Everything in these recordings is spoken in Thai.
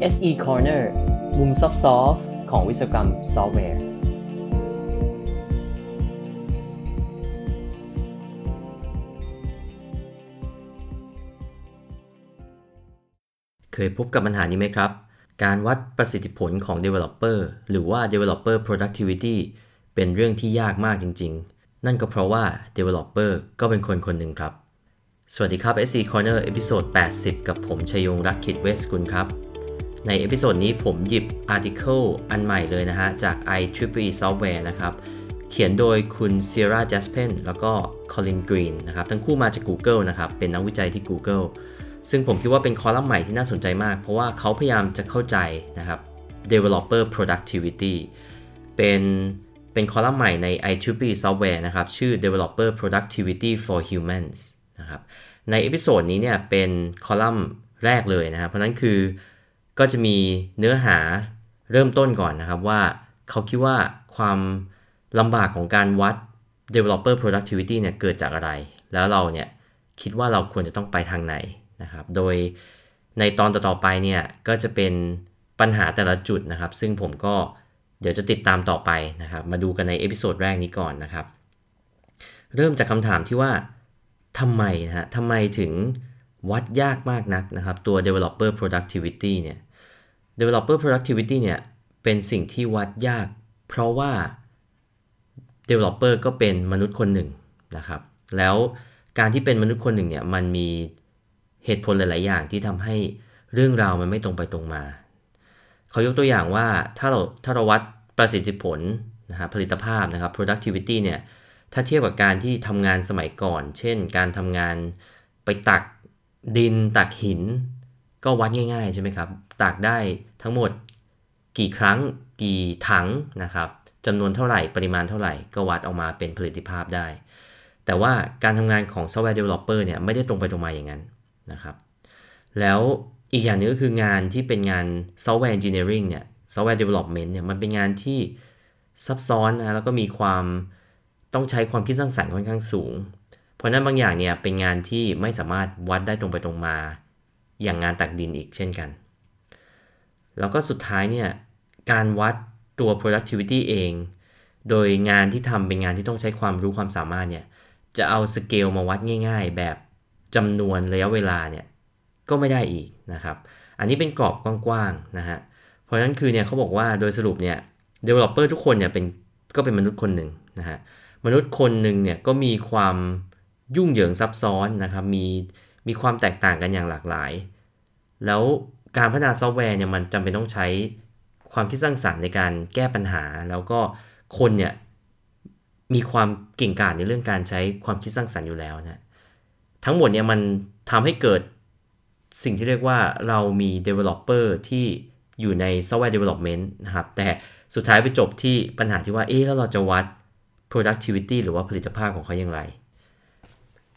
SE Corner มุม soft ของวิศวกรรมซอฟต์แวร์ เคยพบกับปัญหานี้ไหมครับ การวัดประสิทธิผลของ Developer หรือว่า Developer Productivity เป็นเรื่องที่ยากมากจริง ๆ นั่นก็เพราะว่า Developer ก็เป็นคนคนหนึ่งครับ สวัสดีครับ SE Corner episode 80 กับผมชัยยงค์ รักขิตเวชสกุลครับ ใน episode นี้ผมหยิบ article อันใหม่เลยนะฮะ จาก IEEE Software นะครับ เขียนโดยคุณ Ciera Jaspan แล้วก็ Collin Green นะครับ ทั้งคู่มาจาก Google นะครับ เป็นนักวิจัยที่ Google ซึ่งผมคิดว่าเป็นคอลัมน์ใหม่ที่น่าสนใจมาก เพราะว่าเขาพยายามจะเข้าใจนะครับ developer productivity เป็นเป็นคอลัมน์ใหม่ใน IEEE Software นะครับ ชื่อ developer productivity for humans นะครับ ใน episode นี้เนี่ยเป็นคอลัมน์แรกเลยนะครับ เพราะนั้นคือ ก็จะมีเนื้อหาเริ่มต้นก่อนนะครับว่าเขาคิดว่าความลำบากของการวัด developer productivity เนี่ยเกิดจากอะไร แล้วเราเนี่ยคิดว่าเราควรจะต้องไปทางไหนนะครับ โดยในตอนต่อๆไปเนี่ยก็จะเป็นปัญหาแต่ละจุดนะครับ ซึ่งผมก็เดี๋ยวจะติดตามต่อไปนะครับ มาดูกันใน episode แรกนี้ก่อนนะครับ เริ่มจากคำถามที่ว่าทำไมนะฮะทำไมถึงวัดยากมากนักนะครับ ตัว developer productivity เนี่ย developer productivity เนี่ยเป็นสิ่งที่วัดยาก เพราะว่า developer ก็เป็นมนุษย์คนหนึ่งนะครับ แล้วการที่เป็นมนุษย์คนหนึ่งเนี่ยมันมีเหตุผลหลาย ๆ อย่างที่ทำให้เรื่องราวมันไม่ตรงไปตรงมา เขายกตัวอย่างว่าถ้าเราถ้าเราวัดประสิทธิผลนะฮะผลิตภาพนะครับ productivity เนี่ยถ้าเทียบกับการที่ทำงานสมัยก่อน เช่น การทำงานไปตักดินตักหิน ก็วัดง่าย ๆ ใช่ไหมครับ ตักได้ ทั้งหมดกี่ครั้งกี่ถังนะครับจำนวนเท่าไหร่ปริมาณเท่าไหร่ก็วัดออกมาเป็นผลิตภาพได้ แต่ว่าการทำงานของ software developer เนี่ยไม่ได้ตรงไปตรงมาอย่างนั้นนะครับ แล้วอีกอย่างนึงก็คืองานที่เป็นงาน software engineering เนี่ย software development เนี่ยมันเป็นงานที่ซับซ้อนนะแล้วก็มีความต้องใช้ความคิดสร้างสรรค์ค่อนข้างสูง เพราะนั้นบางอย่างเนี่ยเป็นงานที่ไม่สามารถวัดได้ตรงไปตรงมา อย่างงานตักดินอีกเช่นกัน แล้วก็สุดท้ายเนี่ยการวัดตัว productivity เอง โดยงานที่ทำเป็นงานที่ต้องใช้ความรู้ความสามารถเนี่ยจะเอาสเกลมาวัดง่าย ๆ แบบจำนวนระยะเวลาเนี่ยก็ไม่ได้อีกนะครับ อันนี้เป็นกรอบกว้างๆนะฮะ เพราะฉะนั้นคือเนี่ยเขาบอกว่าโดยสรุปเนี่ย developer ทุกคนเนี่ยเป็นก็เป็นมนุษย์คนหนึ่งนะฮะ มนุษย์คนหนึ่งเนี่ยก็มีความยุ่งเหยิงซับซ้อนนะครับ มีมีความแตกต่างกันอย่างหลากหลาย แล้ว การพัฒนาซอฟต์แวร์เนี่ยมันจำเป็นต้องใช้ความคิดสร้างสรรค์ในการแก้ปัญหา แล้วก็คนเนี่ยมีความเก่งกาจในเรื่องการใช้ความคิดสร้างสรรค์อยู่แล้วนะทั้งหมดเนี่ยมันทำให้เกิดสิ่งที่เรียกว่าเรามี developer ที่อยู่ใน software development นะครับ แต่สุดท้ายไปจบที่ปัญหาที่ว่า เอ๊ะ แล้วเราจะวัด productivity หรือว่าผลิตภาพของเขาอย่างไร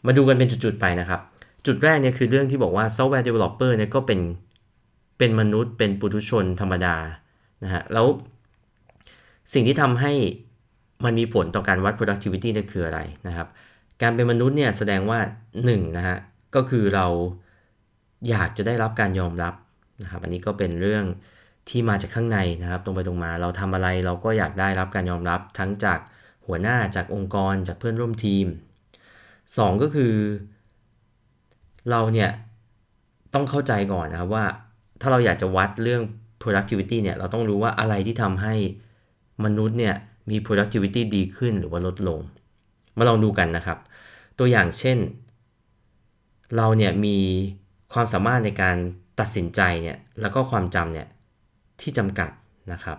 มาดูกันเป็นจุด ๆ ไปนะครับ จุดแรกเนี่ยคือเรื่องที่บอกว่า software developer เนี่ยก็เป็น เป็นมนุษย์เป็นปุถุชนธรรมดานะฮะแล้วสิ่งที่ทำให้มันมีผลต่อการวัด productivity นี่คืออะไรนะครับ การเป็นมนุษย์เนี่ยแสดงว่า1นนะฮะก็คือเราอยากจะได้รับการยอมรับนะครับ อันนี้ก็เป็นเรื่องที่มาจากข้างในนะครับ ตรงไปตรงมาเราทำอะไรเราก็อยากได้รับการยอมรับทั้งจากหัวหน้าจากองค์กรจากเพื่อนร่วมทีม 2 ก็คือ เราเนี่ยต้องเข้าใจก่อนนะครับว่า ถ้าเราอยากจะวัดเรื่อง productivity เนี่ย เราต้องรู้ว่าอะไรที่ทำให้มนุษย์เนี่ยมี productivity ดีขึ้นหรือว่าลดลง มาลองดูกันนะครับ ตัวอย่างเช่น เราเนี่ยมีความสามารถในการตัดสินใจเนี่ย แล้วก็ความจำเนี่ยที่จำกัดนะครับ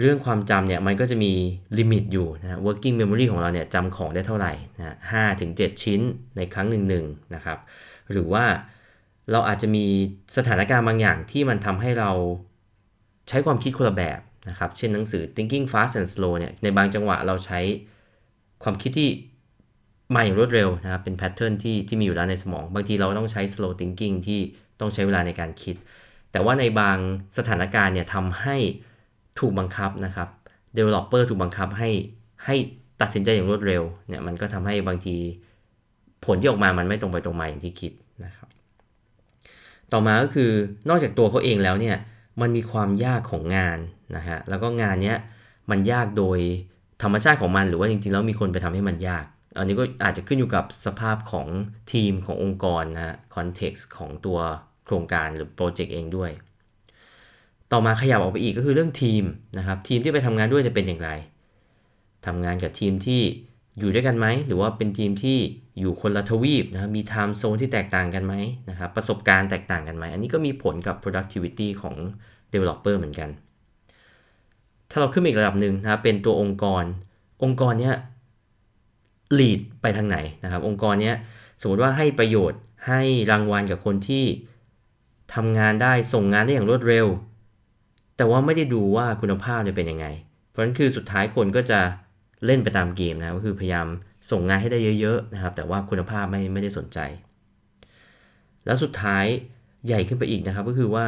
เรื่องความจำเนี่ยมันก็จะมีลิมิตอยู่นะ working memory ของเราเนี่ยจำของได้เท่าไหร่นะห้าถึงเชิ้นในครั้งหนึ่งหนึ่งนะครับ หรือว่า เราอาจจะมีสถานการณ์บางอย่างที่มันทำให้เราใช้ความคิดคนละแบบนะครับ เช่นหนังสือ thinking fast and slow เนี่ย ในบางจังหวะเราใช้ความคิดที่มาอย่างรวดเร็วนะครับ เป็นแพทเทิร์นที่ที่มีอยู่แล้วในสมอง บางทีเราต้องใช้ slow thinking ที่ต้องใช้เวลาในการคิด แต่ว่าในบางสถานการณ์เนี่ยทำให้ถูกบังคับนะครับ developer ถูกบังคับให้ให้ตัดสินใจอย่างรวดเร็วเนี่ย มันก็ทำให้บางทีผลที่ออกมามันไม่ตรงไปตรงมาอย่างที่คิด ต่อมาก็คือนอกจากตัวเขาเองแล้วเนี่ยมันมีความยากของงานนะฮะแล้วก็งานเนี้ยมันยากโดยธรรมชาติของมันหรือว่าจริงๆแล้วมีคนไปทำให้มันยาก อันนี้ก็อาจจะขึ้นอยู่กับสภาพของทีมขององค์กรนะฮะคอนเท็กซ์ของตัวโครงการหรือโปรเจกต์เองด้วย ต่อมาขยับออกไปอีกก็คือเรื่องทีมนะครับทีมที่ไปทำงานด้วยจะเป็นอย่างไรทำงานกับทีมที่ อยู่ด้วยกันไหม หรือว่าเป็นทีมที่อยู่คนละทวีปนะครับมีไทม์โซนที่แตกต่างกันไหมนะครับประสบการณ์แตกต่างกันไหม อันนี้ก็มีผลกับ productivity ของ developer เหมือนกัน ถ้าเราขึ้นอีกระดับหนึ่งนะครับเป็นตัวองค์กร องค์กรเนี้ย lead ไปทางไหนนะครับ องค์กรเนี้ยสมมติว่าให้ประโยชน์ให้รางวัลกับคนที่ทำงานได้ส่งงานได้อย่างรวดเร็ว แต่ว่าไม่ได้ดูว่าคุณภาพจะเป็นยังไง เพราะฉะนั้นคือสุดท้ายคนก็จะ เล่นไปตามเกมนะก็คือพยายามส่งงานให้ได้เยอะๆนะครับ แต่ว่าคุณภาพไม่ไม่ได้สนใจ แล้วสุดท้ายใหญ่ขึ้นไปอีกนะครับ ก็คือว่า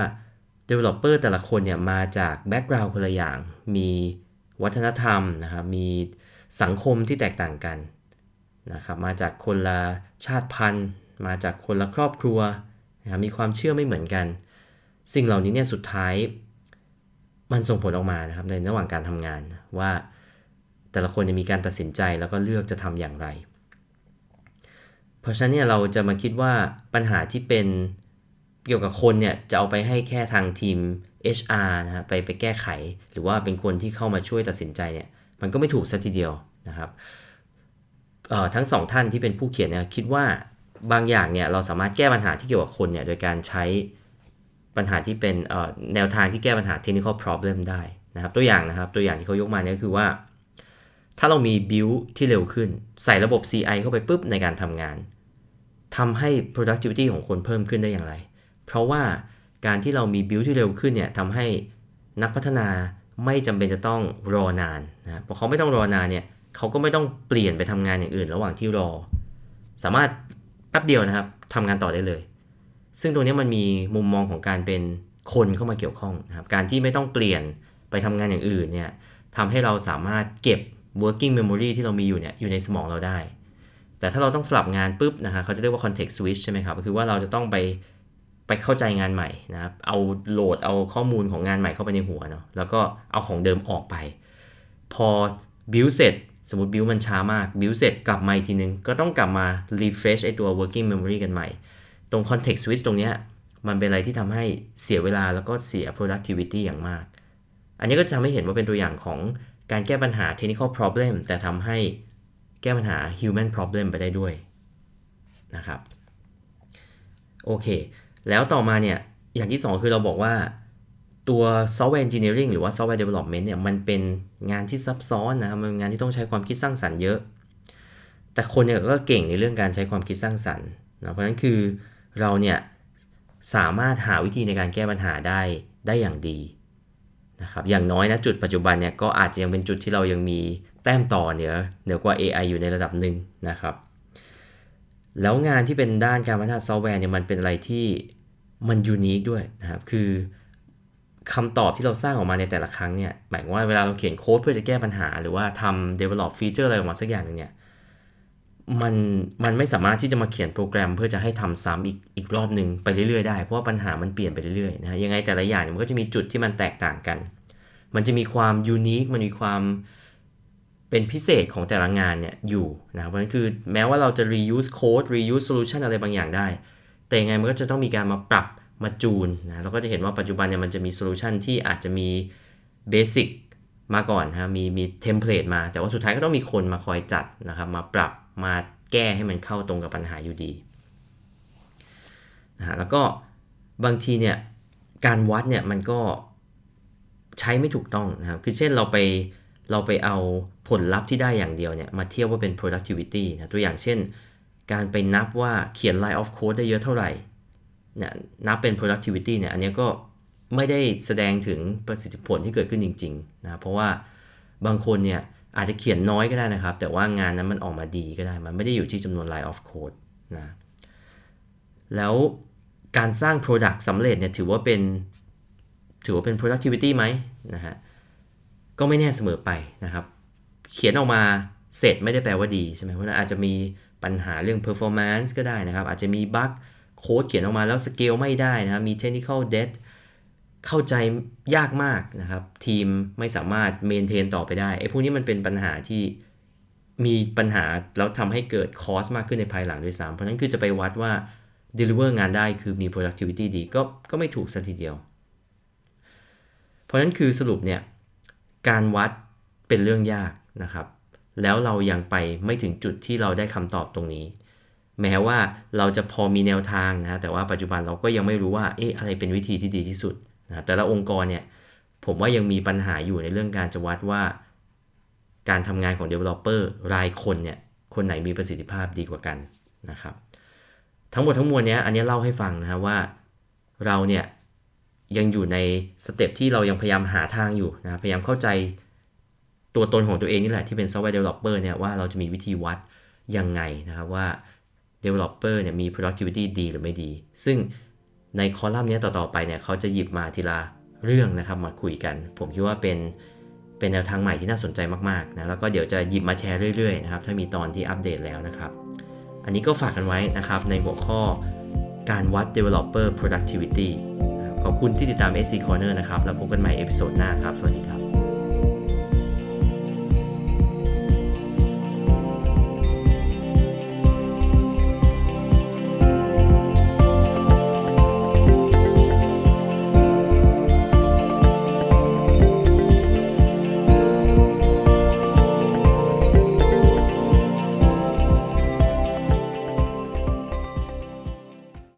Developer แต่ละคนเนี่ยมาจากแบ็กกราวด์คนละอย่าง มีวัฒนธรรมนะครับ มีสังคมที่แตกต่างกันนะครับ มาจากคนละชาติพันธุ์ มาจากคนละครอบครัวนะครับมีความเชื่อไม่เหมือนกัน สิ่งเหล่านี้เนี่ยสุดท้ายมันส่งผลออกมานะครับในระหว่างการทำงานว่า แต่ละคนจะมีการตัดสินใจแล้วก็เลือกจะทำอย่างไร เพราะฉะนั้นเนี่ยเราจะมาคิดว่าปัญหาที่เป็นเกี่ยวกับคนเนี่ยจะเอาไปให้แค่ทางทีม HR นะฮะไปไปแก้ไข หรือว่าเป็นคนที่เข้ามาช่วยตัดสินใจเนี่ยมันก็ไม่ถูกสัทีเดียวนะครับทั้งสองท่านที่เป็นผู้เขียนเนี่ยคิดว่าบางอย่างเนี่ยเราสามารถแก้ปัญหาที่เกี่ยวกับคนเนี่ยโดยการใช้ปัญหาที่เป็นแนวทางที่แก้ปัญหา technical problem ได้นะครับ ตัวอย่างนะครับตัวอย่างที่เขายกมาเนี่ยคือว่า ถ้าเรามี build ที่เร็วขึ้น ใส่ระบบ CI เข้าไปปุ๊บในการทำงานทำให้ productivity ของคนเพิ่มขึ้นได้อย่างไร เพราะว่าการที่เรามี build ที่เร็วขึ้นเนี่ยทำให้นักพัฒนาไม่จำเป็นจะต้องรอนานนะพอเขาไม่ต้องรอนานเนี่ยเขาก็ไม่ต้องเปลี่ยนไปทำงานอย่างอื่น ระหว่างที่รอ สามารถแป๊บเดียวนะครับทำงานต่อได้เลย ซึ่งตรงนี้มันมีมุมมองของการเป็นคนเข้ามาเกี่ยวข้องนะครับการที่ไม่ต้องเปลี่ยนไปทำงานอย่างอื่นเนี่ยทำให้เราสามารถเก็บ working memory ที่เรามีอยู่เนี่ยอยู่ในสมองเราได้ แต่ถ้าเราต้องสลับงานปุ๊บนะครับเขาจะเรียกว่า context switch ใช่ไหมครับก็คือว่าเราจะต้องไปไปเข้าใจงานใหม่นะครับ เอาโหลดเอาข้อมูลของงานใหม่เข้าไปในหัวเนาะ แล้วก็เอาของเดิมออกไป พอ build เสร็จ สมมติ build มันช้ามาก build เสร็จกลับมาอีกทีนึง ก็ต้องกลับมา refresh ไอตัว working memory กันใหม่ ตรง context switch ตรงเนี้ยมันเป็นอะไรที่ทำให้เสียเวลาแล้วก็เสีย productivity อย่างมาก อันนี้ก็จะไม่เห็นว่าเป็นตัวอย่างของ การแก้ปัญหา technical problem แต่ทำให้แก้ปัญหา human problem ไปได้ด้วยนะครับโอเค แล้วต่อมาเนี่ย อย่างที่ 2 คือเราบอกว่าตัว software engineering หรือว่า software development เนี่ย มันเป็นงานที่ซับซ้อนนะมันเป็นงานที่ต้องใช้ความคิดสร้างสรรค์เยอะ แต่คนเนี่ยก็เก่งในเรื่องการใช้ความคิดสร้างสรรค์นะเพราะฉะนั้นคือเราเนี่ยสามารถหาวิธีในการแก้ปัญหาได้ได้อย่างดี นะครับอย่างน้อยนะจุดปัจจุบันเนี่ยก็อาจจะยังเป็นจุดที่เรายังมีแต้มต่อเหนือเหนือกว่า AI อยู่ในระดับหนึ่งนะครับ แล้วงานที่เป็นด้านการพัฒนาซอฟต์แวร์เนี่ยมันเป็นอะไรที่มันยูนิคด้วยนะครับ คือคำตอบที่เราสร้างออกมาในแต่ละครั้งเนี่ยหมายว่าเวลาเราเขียนโค้ดเพื่อจะแก้ปัญหา หรือว่าทำ develop feature อะไรออกมาสักอย่างนึงเนี่ย มันมันไม่สามารถที่จะมาเขียนโปรแกรม เพื่อจะให้ทำซ้ำอีกอีกรอบหนึ่งไปเรื่อยๆได้เพราะว่าปัญหามันเปลี่ยนไปเรื่อยๆนะฮะยังไงแต่ละอย่างมันก็จะมีจุดที่มันแตกต่างกัน มันจะมีความ unique มันมีความเป็นพิเศษของแต่ละงานเนี่ยอยู่นะเพราะฉะนั้นคือแม้ว่าเราจะ reuse code reuse solution อะไรบางอย่างได้ แต่ยังไงมันก็จะต้องมีการมาปรับมาจูนนะเราก็จะเห็นว่าปัจจุบันเนี่ยมันจะมี solution ที่อาจจะมี basic มาก่อนฮะมีมี template มา แต่ว่าสุดท้ายก็ต้องมีคนมาคอยจัดนะครับมาปรับ มาแก้ให้มันเข้าตรงกับปัญหาอยู่ดีนะฮะแล้วก็บางทีเนี่ยการวัดเนี่ยมันก็ใช้ไม่ถูกต้องนะครับ คือเช่นเราไปเราไปเอาผลลัพธ์ที่ได้อย่างเดียวเนี่ยมาเทียบว่าเป็น productivity นะตัวอย่างเช่น การไปนับว่าเขียน line of code ได้เยอะเท่าไหร่เนี่ยนับเป็น productivity เนี่ยอันนี้ก็ไม่ได้แสดงถึงประสิทธิผลที่เกิดขึ้นจริงๆนะเพราะว่าบางคนเนี่ย อาจจะเขียนน้อยก็ได้นะครับ แต่ว่างานนั้นมันออกมาดีก็ได้ มันไม่ได้อยู่ที่จำนวน line of code นะ แล้วการสร้าง product สำเร็จเนี่ยถือว่าเป็นถือว่าเป็น productivity ไหมนะฮะ ก็ไม่แน่เสมอไปนะครับ เขียนออกมาเสร็จไม่ได้แปลว่าดีใช่ไหมเพราะนั้นอาจจะมีปัญหาเรื่อง performance ก็ได้นะครับ อาจจะมีบั๊กโค้ดเขียนออกมาแล้วสเกลไม่ได้นะครับ มี technical debt เข้าใจยากมากนะครับ ทีมไม่สามารถเมนเทนต่อไปได้ไอ้พวกนี้มันเป็นปัญหาที่มีปัญหาแล้วทำให้เกิดคอสมากขึ้นในภายหลังด้วยซ้ำเพราะนั้นคือจะไปวัดว่า deliver งานได้คือมี productivity ดีก็ก็ไม่ถูกสัทีเดียว เพราะฉะนั้นคือสรุปเนี่ย การวัดเป็นเรื่องยากนะครับ แล้วเรายังไปไม่ถึงจุดที่เราได้คำตอบตรงนี้ แม้ว่าเราจะพอมีแนวทางนะแต่ว่าปัจจุบันเราก็ยังไม่รู้ว่าเอ๊ะอะไรเป็นวิธีที่ดีที่สุด นะแต่ละองค์กรเนี่ยผมว่ายังมีปัญหาอยู่ในเรื่องการจะวัดว่า การทำงานของ Developer รายคนเนี่ยคนไหนมีประสิทธิภาพดีกว่ากันนะครับ ทั้งหมดทั้งมวลเนี้ยอันนี้เล่าให้ฟังนะว่าเราเนี่ยยังอยู่ใน step ที่เรายังพยายามหาทางอยู่นะพยายามเข้าใจตัวตนของตัวเองนี่แหละที่เป็นซอฟต์แวร์ developer เนี่ยว่าเราจะมีวิธีวัดยังไงนะครับว่า developer เนี่ยมี productivity ดีหรือไม่ดี ซึ่ง ในคอลัมน์นี้ต่อๆไปเนี่ยเขาจะหยิบมาทีละเรื่องนะครับมาคุยกัน ผมคิดว่าเป็นเป็นแนวทางใหม่ที่น่าสนใจมากๆนะแล้วก็เดี๋ยวจะหยิบมาแชร์เรื่อยๆนะครับถ้ามีตอนที่อัปเดตแล้วนะครับ อันนี้ก็ฝากกันไว้นะครับในหัวข้อการวัด developer productivity ขอบคุณที่ติดตาม SE Corner นะครับแล้วพบกันใหม่ episode หน้าครับ สวัสดีครับ